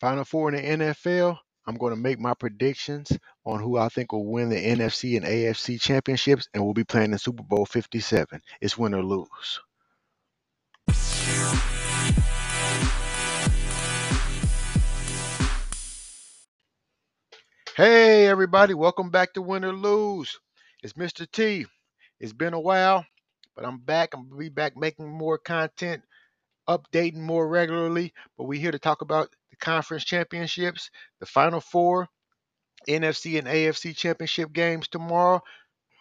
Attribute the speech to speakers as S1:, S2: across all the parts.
S1: Final four in the NFL. I'm going to make my predictions on who I think will win the NFC and AFC championships, and we'll be playing in Super Bowl 57. It's win or lose. Hey, everybody, welcome back to Win or Lose. It's Mr. T. It's been a while, but I'm back. I'm be back making more content, updating more regularly. But we're here to talk about conference championships, the final four, NFC and AFC championship games tomorrow.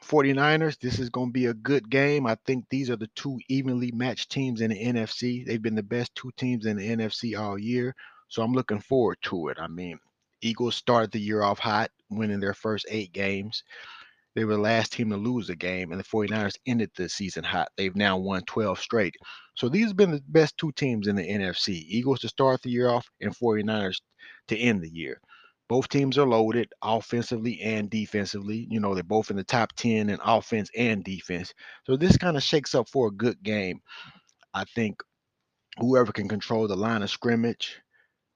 S1: 49ers, this is going to be a good game. I think these are the two evenly matched teams in the NFC. They've been the best two teams in the NFC all year. So I'm looking forward to it. I mean, Eagles started the year off hot, winning their first eight games. They were the last team to lose a game, and the 49ers ended the season hot. They've now won 12 straight. So these have been the best two teams in the NFC Eagles to start the year off, and 49ers to end the year. Both teams are loaded offensively and defensively. You know, they're both in the top 10 in offense and defense. So this kind of shakes up for a good game. I think whoever can control the line of scrimmage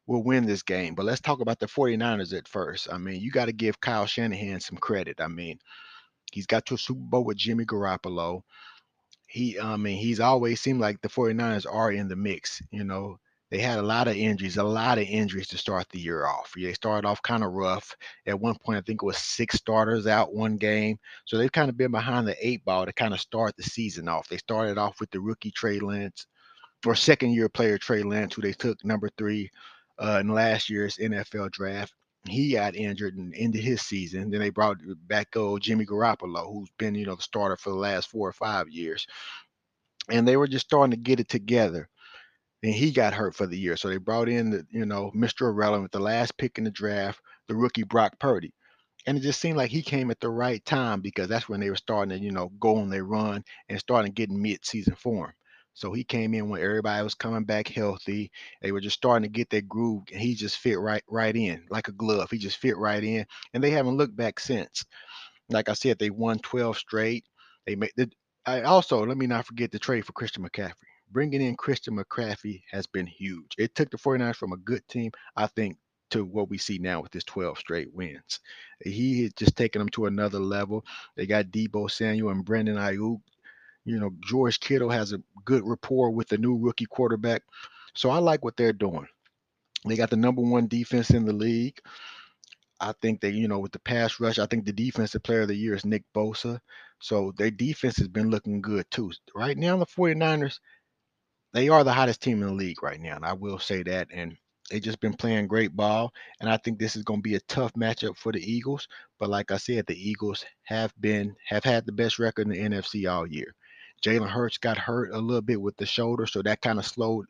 S1: will win this game. But let's talk about the 49ers at first. I mean, you got to give Kyle Shanahan some credit. I mean, he's got to a Super Bowl with Jimmy Garoppolo. He, I mean, he's always seemed like the 49ers are in the mix. You know, they had a lot of injuries, a lot of injuries to start the year off. They started off kind of rough. At one point, I think it was six starters out one game. So they've kind of been behind the eight ball to kind of start the season off. They started off with the rookie Trey Lance, or second year player Trey Lance, who they took number three uh, in last year's NFL draft. He got injured and ended his season. Then they brought uh, back old Jimmy Garoppolo, who's been, you know, the starter for the last four or five years. And they were just starting to get it together and he got hurt for the year. So they brought in the, you know, Mr. Irrelevant, the last pick in the draft, the rookie Brock Purdy. And it just seemed like he came at the right time because that's when they were starting to, you know, go on their run and starting getting mid-season form. So he came in when everybody was coming back healthy. They were just starting to get their groove, and he just fit right right in like a glove. He just fit right in, and they haven't looked back since. Like I said, they won 12 straight. They made the. I also let me not forget the trade for Christian McCaffrey bringing in Christian McCaffrey has been huge. It took the 49ers from a good team, I think, to what we see now with this 12 straight wins. He has just taken them to another level. They got Deebo Samuel and Brandon Aiyuk. You know, George Kittle has a good rapport with the new rookie quarterback. So I like what they're doing. They got the number one defense in the league. I think that, you know, with the pass rush, I think the defensive player of the year is Nick Bosa. So their defense has been looking good too. Right now, the 49ers, they are the hottest team in the league right now, and I will say that. And they just been playing great ball, and I think this is going to be a tough matchup for the Eagles. But like I said, the Eagles have been have had the best record in the NFC all year. Jalen Hurts got hurt a little bit with the shoulder, so that kind of slowed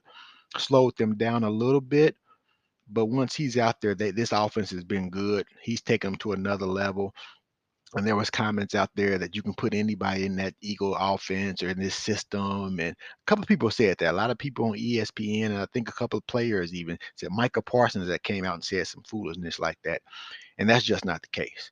S1: slowed them down a little bit. But once he's out there, they, this offense has been good. He's taken them to another level and there was comments out there that you can put anybody in that Eagle offense or in this system. And a couple of people said that. A lot of people on ESPN, and I think a couple of players even said Micah Parsons that came out and said some foolishness like that. And that's just not the case.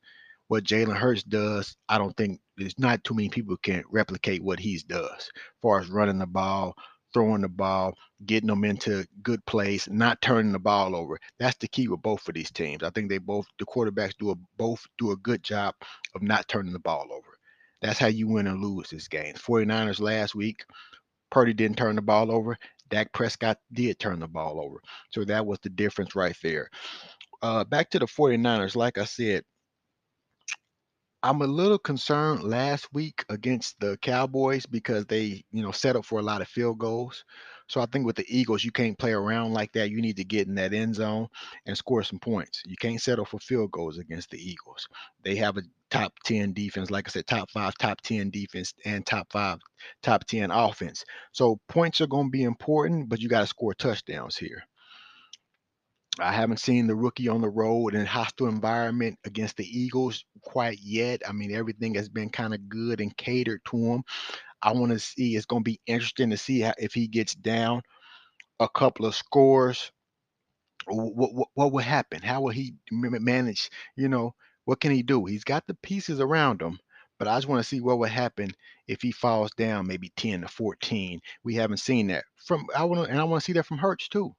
S1: What Jalen Hurts does, I don't think there's not too many people can replicate what he does as far as running the ball, throwing the ball, getting them into good place, not turning the ball over. That's the key with both of these teams. I think they both the quarterbacks do a both do a good job of not turning the ball over. That's how you win and lose this game. 49ers last week, Purdy didn't turn the ball over. Dak Prescott did turn the ball over. So that was the difference right there. Uh, back to the 49ers, like I said, I'm a little concerned last week against the Cowboys because they, you know, set up for a lot of field goals. So I think with the Eagles, you can't play around like that. You need to get in that end zone and score some points. You can't settle for field goals against the Eagles. They have a top 10 defense, like I said, top five, top 10 defense, and top five, top 10 offense. So points are going to be important, but you got to score touchdowns here. I haven't seen the rookie on the road in a hostile environment against the Eagles quite yet. I mean, everything has been kind of good and catered to him. I want to see. It's going to be interesting to see how, if he gets down a couple of scores. What, what what will happen? How will he manage? You know, what can he do? He's got the pieces around him, but I just want to see what will happen if he falls down maybe 10 to 14. We haven't seen that from I want to, and I want to see that from Hurts too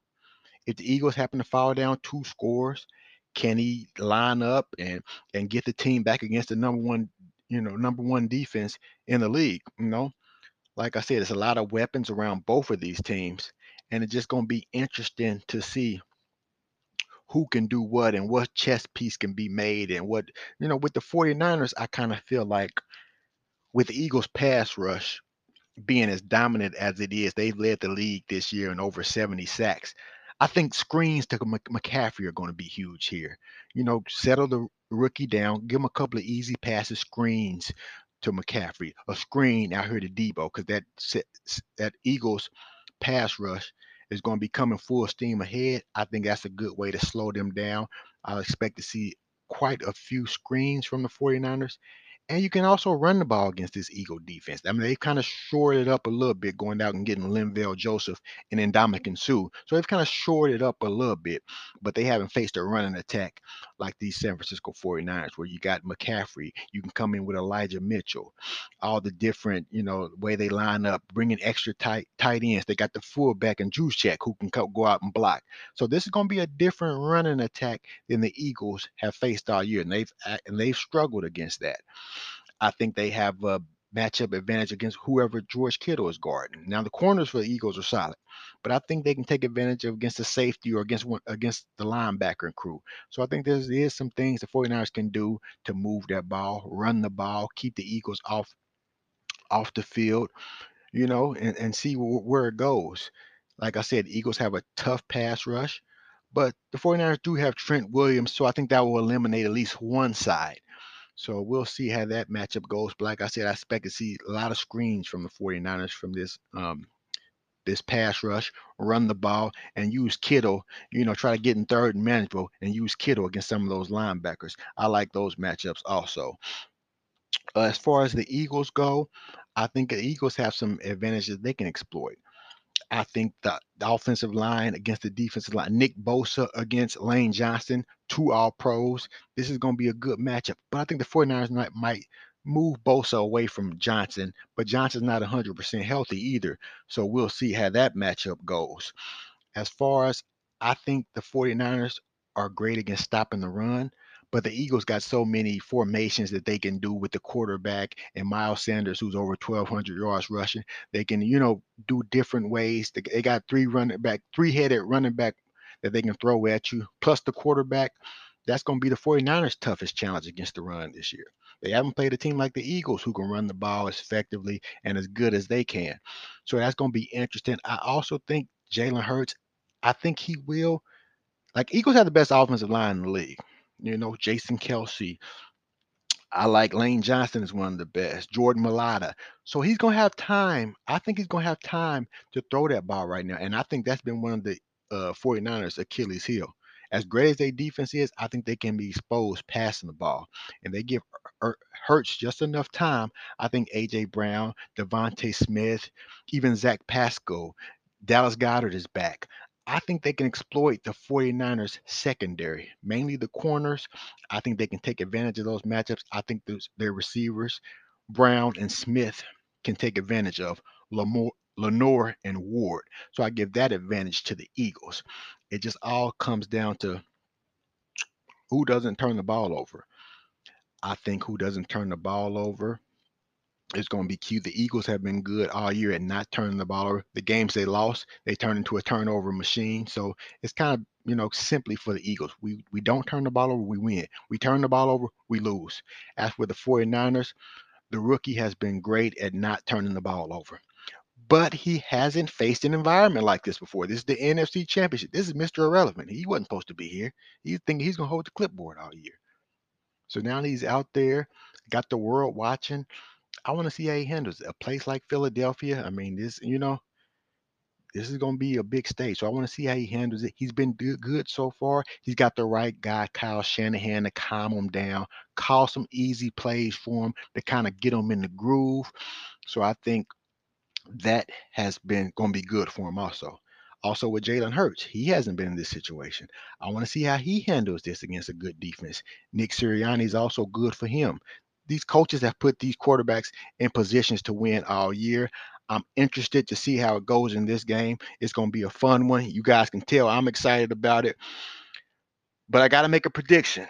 S1: if the Eagles happen to fall down two scores, can he line up and and get the team back against the number one, you know, number one defense in the league? You know, like I said, there's a lot of weapons around both of these teams, and it's just going to be interesting to see who can do what and what chess piece can be made and what you know with the 49ers i kind of feel like with the eagles pass rush being as dominant as it is they've led the league this year in over 70 sacks i think screens to mccaffrey are going to be huge here you know settle the rookie down give him a couple of easy passes screens to mccaffrey a screen out here to Deebo because that that eagles pass rush is going to be coming full steam ahead, I think that's a good way to slow them down. I expect to see quite a few screens from the 49ers. And you can also run the ball against this Eagle defense. I mean, they've kind of shored it up a little bit going out and getting Linval Joseph and then Ndamukong Suh. So they've kind of shored it up a little bit, but they haven't faced a running attack like these San Francisco 49ers, where you got McCaffrey, you can come in with Elijah Mitchell, all the different, you know, way they line up, bringing extra tight tight ends. They got the fullback and Juszczyk who can go out and block. So this is going to be a different running attack than the Eagles have faced all year, and they've and they've struggled against that. I think they have a matchup advantage against whoever George Kittle is guarding. Now the corners for the Eagles are solid, but I think they can take advantage of against the safety or against one against the linebacker and crew. So I think there's some things the 49ers can do to move that ball, run the ball, keep the Eagles off off the field, you know, and, and see where it goes. Like I said, Eagles have a tough pass rush, but the 49ers do have Trent Williams, so I think that will eliminate at least one side. So we'll see how that matchup goes. But like I said, I expect to see a lot of screens from the 49ers from this um, this pass rush, run the ball, and use Kittle, you know, try to get in third and manageable and use Kittle against some of those linebackers. I like those matchups also. As far as the Eagles go, I think the Eagles have some advantages they can exploit. I think the, the, offensive line against the defensive line, Nick Bosa against Lane Johnson, two all pros. This is going to be a good matchup. But I think the 49ers might, might move Bosa away from Johnson, but Johnson's not 100% healthy either. So we'll see how that matchup goes. As far as I think the 49ers are great against stopping the run. But the Eagles got so many formations that they can do with the quarterback and Miles Sanders, who's over 1,200 yards rushing. They can, you know, do different ways. They got three running back, three-headed running back that they can throw at you, plus the quarterback. That's going to be the 49ers' toughest challenge against the run this year. They haven't played a team like the Eagles who can run the ball as effectively and as good as they can. So that's going to be interesting. I also think Jalen Hurts, I think he will. Like Eagles have the best offensive line in the league you know, Jason Kelce. I like Lane Johnson is one of the best. Jordan Mailata. So he's gonna have time. I think he's gonna have time to throw that ball right now. And I think that's been one of the uh 49ers Achilles heel. As great as their defense is, I think they can be exposed passing the ball. And they give Hurts just enough time. I think AJ Brown, DeVonta Smith, even Zach Pascal, Dallas Goedert is back. I think they can exploit the 49ers secondary, mainly the corners. I think they can take advantage of those matchups. I think those, their receivers, Brown and Smith, can take advantage of Lamore, Lenoir and Ward. So I give that advantage to the Eagles. It just all comes down to who doesn't turn the ball over. I think who doesn't turn the ball over it's going to be cute. The Eagles have been good all year at not turning the ball over. The games they lost, they turned into a turnover machine. So it's kind of, you know, simply for the Eagles. We we don't turn the ball over, we win. We turn the ball over, we lose. As for the 49ers, the rookie has been great at not turning the ball over. But he hasn't faced an environment like this before. This is the NFC Championship. This is Mr. Irrelevant. He wasn't supposed to be here. He think he's going to hold the clipboard all year. So now he's out there, got the world watching I want to see how he handles it. A place like Philadelphia, I mean, this, you know, this is going to be a big stage. So I want to see how he handles it. He's been good so far. He's got the right guy, Kyle Shanahan, to calm him down, call some easy plays for him to kind of get him in the groove. So I think that has been going to be good for him also. Also with Jalen Hurts, he hasn't been in this situation. I want to see how he handles this against a good defense. Nick Sirianni is also good for him these coaches have put these quarterbacks in positions to win all year. I'm interested to see how it goes in this game. It's going to be a fun one. You guys can tell I'm excited about it. But I got to make a prediction.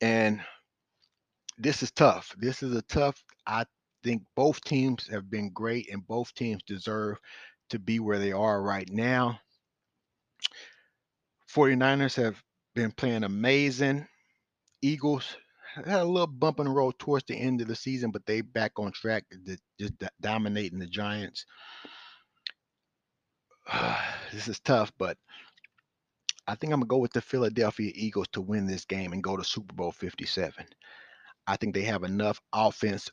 S1: And this is tough. This is a tough. I think both teams have been great and both teams deserve to be where they are right now. 49ers have been playing amazing. Eagles had a little bump the road towards the end of the season, but they back on track, just dominating the Giants. this is tough, but I think I'm gonna go with the Philadelphia Eagles to win this game and go to Super Bowl 57. I think they have enough offense,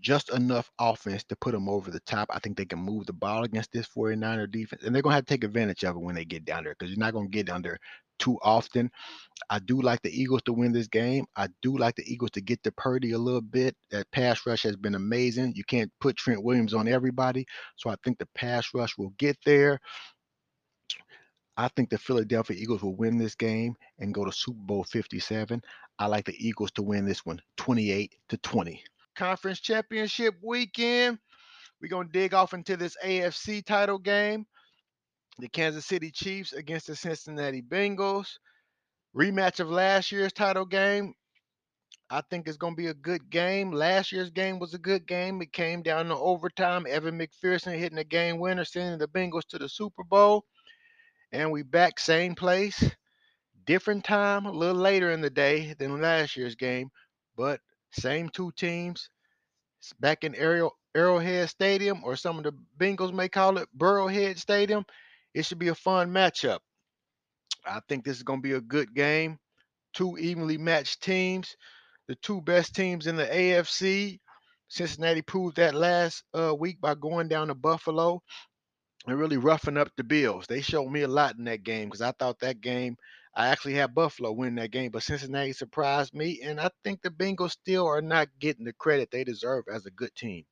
S1: just enough offense to put them over the top. I think they can move the ball against this 49er defense, and they're gonna have to take advantage of it when they get down there because you're not gonna get under too often. I do like the Eagles to win this game. I do like the Eagles to get to Purdy a little bit. That pass rush has been amazing. You can't put Trent Williams on everybody. So I think the pass rush will get there. I think the Philadelphia Eagles will win this game and go to Super Bowl 57. I like the Eagles to win this one 28 to 20. Conference Championship weekend. We're going to dig off into this AFC title game the Kansas City Chiefs against the Cincinnati Bengals. Rematch of last year's title game. I think it's going to be a good game. Last year's game was a good game. It came down to overtime. Evan McPherson hitting the game winner, sending the Bengals to the Super Bowl. And we back same place, different time, a little later in the day than last year's game, but same two teams. It's back in Arrowhead Stadium, or some of the Bengals may call it Burrowhead Stadium. It should be a fun matchup. I think this is going to be a good game. Two evenly matched teams, the two best teams in the AFC. Cincinnati proved that last uh, week by going down to Buffalo and really roughing up the Bills. They showed me a lot in that game because I thought that game, I actually had Buffalo win that game, but Cincinnati surprised me. And I think the Bengals still are not getting the credit they deserve as a good team.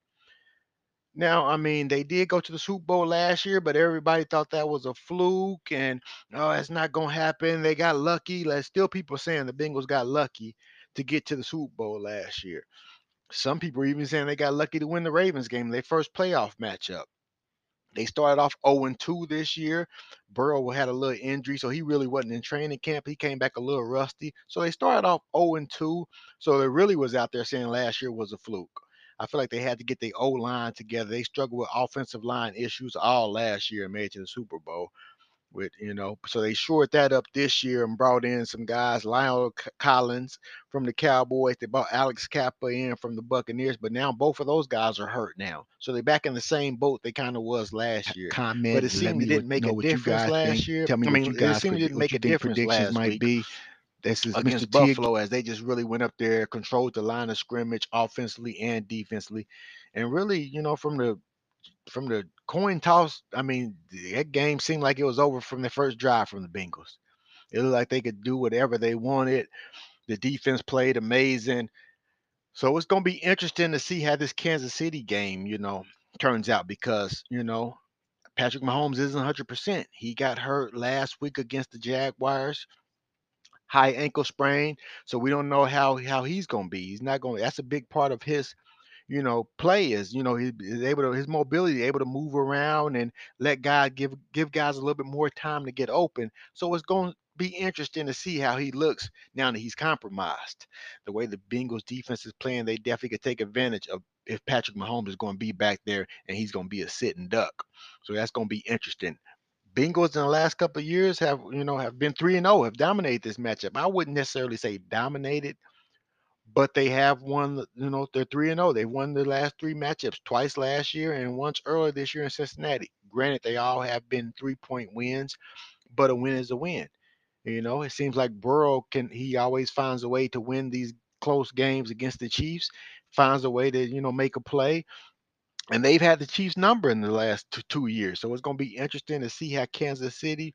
S1: Now, I mean, they did go to the Super Bowl last year, but everybody thought that was a fluke and oh, it's not gonna happen. They got lucky. Like still people saying the Bengals got lucky to get to the Super Bowl last year. Some people are even saying they got lucky to win the Ravens game, their first playoff matchup. They started off 0 2 this year. Burrow had a little injury, so he really wasn't in training camp. He came back a little rusty. So they started off 0 2. So it really was out there saying last year was a fluke. I feel like they had to get the O line together. They struggled with offensive line issues all last year and made it to the Super Bowl. With you know, so they shored that up this year and brought in some guys, La'el Collins from the Cowboys. They brought Alex Cappa in from the Buccaneers, but now both of those guys are hurt now, so they're back in the same boat they kind of was last year.
S2: Comment,
S1: but it seemed it didn't make a difference last
S2: think.
S1: year.
S2: Tell me
S1: I mean,
S2: what you guys
S1: it seemed it didn't make a difference
S2: predictions
S1: last
S2: might
S1: week
S2: be. This is
S1: against
S2: Mr. T.
S1: Buffalo as they just really went up there, controlled the line of scrimmage offensively and defensively, and really, you know, from the from the coin toss, I mean, that game seemed like it was over from the first drive from the Bengals. It looked like they could do whatever they wanted. The defense played amazing. So it's going to be interesting to see how this Kansas City game, you know, turns out because, you know, Patrick Mahomes isn't 100%. He got hurt last week against the Jaguars high ankle sprain. So we don't know how how he's going to be. He's not going. That's a big part of his, you know, play is you know he is able to his mobility, able to move around and let God give give guys a little bit more time to get open. So it's going to be interesting to see how he looks now that he's compromised. The way the Bengals defense is playing, they definitely could take advantage of if Patrick Mahomes is going to be back there and he's going to be a sitting duck. So that's going to be interesting. Bengals in the last couple of years have, you know, have been 3 and 0, have dominated this matchup. I wouldn't necessarily say dominated, but they have won, you know, they're 3 and 0. They won the last three matchups twice last year and once earlier this year in Cincinnati. Granted, they all have been three-point wins, but a win is a win. You know, it seems like Burrow can he always finds a way to win these close games against the Chiefs, finds a way to, you know, make a play and they've had the Chiefs number in the last two, two years. So it's going to be interesting to see how Kansas City,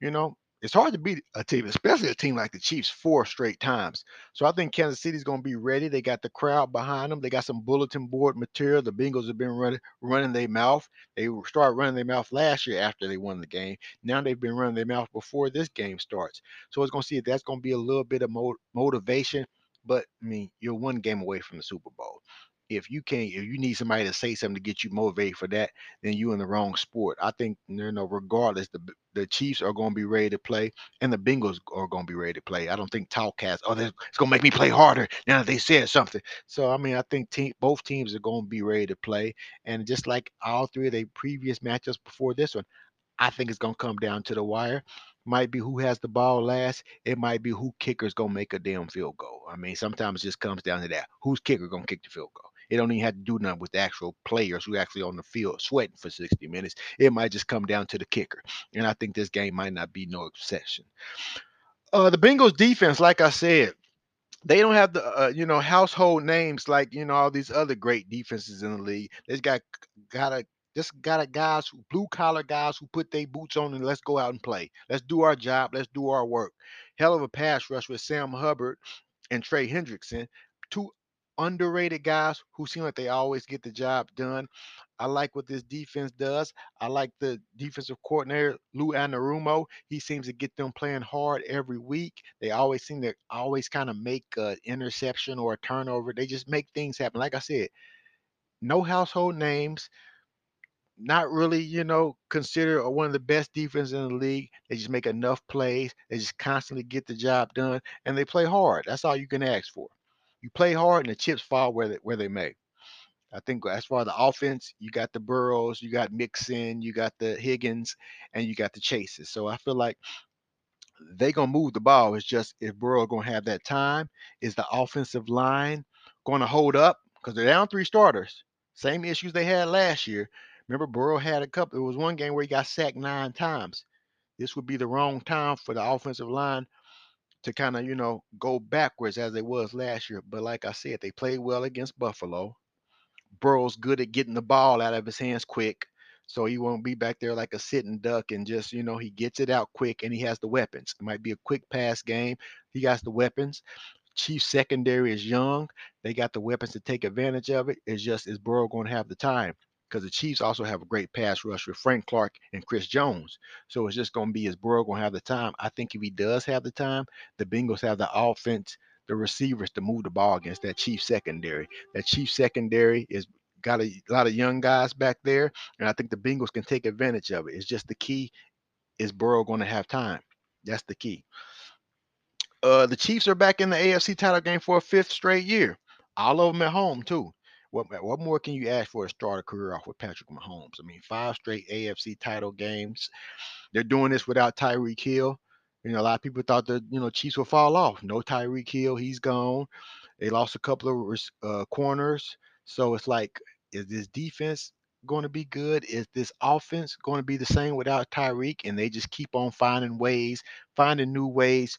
S1: you know, it's hard to beat a team, especially a team like the Chiefs, four straight times. So I think Kansas City's going to be ready. They got the crowd behind them. They got some bulletin board material. The Bengals have been running running their mouth. They started running their mouth last year after they won the game. Now they've been running their mouth before this game starts. So it's going to see if that's going to be a little bit of mo- motivation. But I mean, you're one game away from the Super Bowl. If you can't, if you need somebody to say something to get you motivated for that, then you're in the wrong sport. I think you know, regardless, the the Chiefs are going to be ready to play, and the Bengals are going to be ready to play. I don't think talk has, oh, it's going to make me play harder now that they said something. So I mean, I think both teams are going to be ready to play, and just like all three of the previous matchups before this one, I think it's going to come down to the wire might be who has the ball last. It might be who kicker's gonna make a damn field goal. I mean, sometimes it just comes down to that. Who's kicker gonna kick the field goal? It don't even have to do nothing with the actual players who actually on the field sweating for 60 minutes. It might just come down to the kicker. And I think this game might not be no exception. Uh, the Bengals defense, like I said, they don't have the uh, you know household names like you know all these other great defenses in the league. They've got got a just got a guys blue collar guys who put their boots on and let's go out and play. Let's do our job. Let's do our work. Hell of a pass rush with Sam Hubbard and Trey Hendrickson, two underrated guys who seem like they always get the job done. I like what this defense does. I like the defensive coordinator Lou Anarumo. He seems to get them playing hard every week. They always seem to always kind of make an interception or a turnover. They just make things happen. Like I said, no household names. Not really, you know, considered one of the best defenses in the league. They just make enough plays. They just constantly get the job done, and they play hard. That's all you can ask for. You play hard, and the chips fall where they, where they may. I think as far as the offense, you got the Burrows, you got Mixon, you got the Higgins, and you got the Chases. So I feel like they gonna move the ball. It's just if Burrow gonna have that time, is the offensive line gonna hold up? Because they're down three starters. Same issues they had last year. Remember, Burrow had a couple. It was one game where he got sacked nine times. This would be the wrong time for the offensive line to kind of, you know, go backwards as it was last year. But like I said, they played well against Buffalo. Burrow's good at getting the ball out of his hands quick. So he won't be back there like a sitting duck and just, you know, he gets it out quick and he has the weapons. It might be a quick pass game. He has the weapons. Chief secondary is young. They got the weapons to take advantage of it. It's just is Burrow going to have the time? Because the Chiefs also have a great pass rush with Frank Clark and Chris Jones. So it's just going to be is Burrow going to have the time? I think if he does have the time, the Bengals have the offense the receivers to move the ball against that Chief secondary. That Chief secondary is got a lot of young guys back there, and I think the Bengals can take advantage of it. It's just the key is Burrow going to have time. That's the key. Uh, the Chiefs are back in the AFC title game for a fifth straight year. All of them at home too. What what more can you ask for to start a career off with Patrick Mahomes? I mean, five straight AFC title games. They're doing this without Tyreek Hill. You know, a lot of people thought that you know Chiefs would fall off. No Tyreek Hill, he's gone. They lost a couple of uh, corners, so it's like, is this defense going to be good? Is this offense going to be the same without Tyreek? And they just keep on finding ways, finding new ways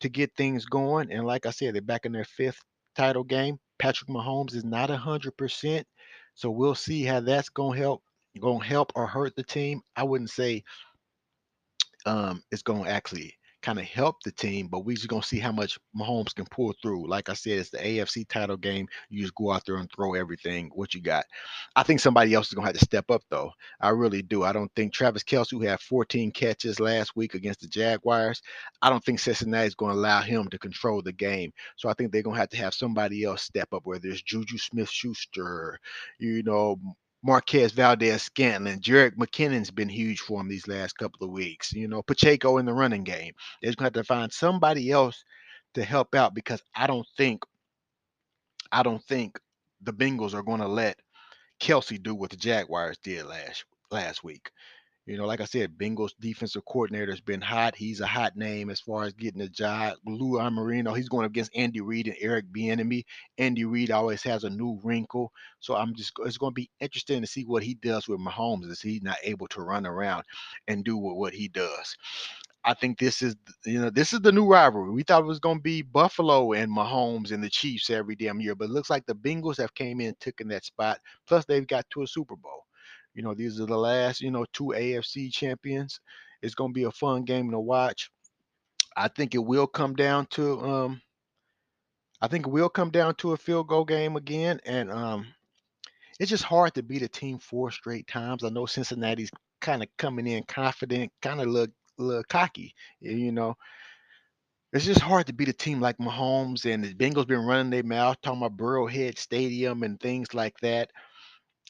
S1: to get things going. And like I said, they're back in their fifth title game. Patrick Mahomes is not hundred percent, so we'll see how that's going to help, going to help or hurt the team. I wouldn't say um, it's going to actually kind of help the team, but we're just gonna see how much Mahomes can pull through. Like I said, it's the AFC title game. You just go out there and throw everything what you got. I think somebody else is gonna have to step up though. I really do. I don't think Travis Kelce, who had 14 catches last week against the Jaguars, I don't think Cincinnati is gonna allow him to control the game. So I think they're gonna have to have somebody else step up, whether it's Juju Smith Schuster, you know, Marquez Valdes-Scantling. Jerick McKinnon's been huge for him these last couple of weeks. You know, Pacheco in the running game. They're going to have to find somebody else to help out because I don't think, I don't think the Bengals are going to let Kelce do what the Jaguars did last last week. You know, like I said, Bengals defensive coordinator has been hot. He's a hot name as far as getting a job. Lou Anarumo, he's going against Andy Reid and Eric Bieniemy. Andy Reid always has a new wrinkle, so I'm just it's going to be interesting to see what he does with Mahomes. Is he not able to run around and do what, what he does? I think this is you know this is the new rivalry. We thought it was going to be Buffalo and Mahomes and the Chiefs every damn year, but it looks like the Bengals have came in, taken that spot. Plus, they've got to a Super Bowl. You know, these are the last, you know, two AFC champions. It's going to be a fun game to watch. I think it will come down to um I think it will come down to a field goal game again and um it's just hard to beat a team four straight times. I know Cincinnati's kind of coming in confident, kind of look look cocky, you know. it's just hard to beat a team like Mahomes and the Bengals been running their mouth talking about Burrowhead Stadium and things like that.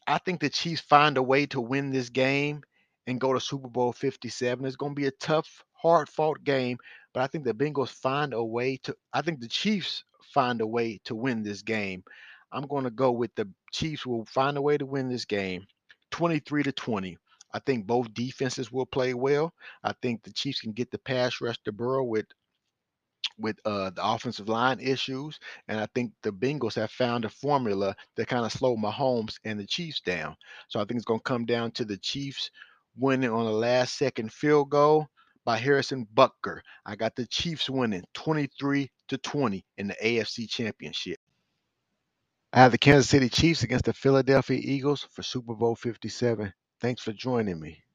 S1: I think the Chiefs find a way to win this game and go to Super Bowl 57. It's going to be a tough, hard fought game, but I think the Bengals find a way to, I think the Chiefs find a way to win this game. I'm going to go with the Chiefs will find a way to win this game 23 to 20. I think both defenses will play well. I think the Chiefs can get the pass rush to Burrow with with uh, the offensive line issues, and I think the Bengals have found a formula that kind of slow Mahomes and the Chiefs down. So I think it's going to come down to the Chiefs winning on a last second field goal by Harrison Butker. I got the Chiefs winning 23 to 20 in the AFC Championship. I have the Kansas City Chiefs against the Philadelphia Eagles for Super Bowl 57. Thanks for joining me.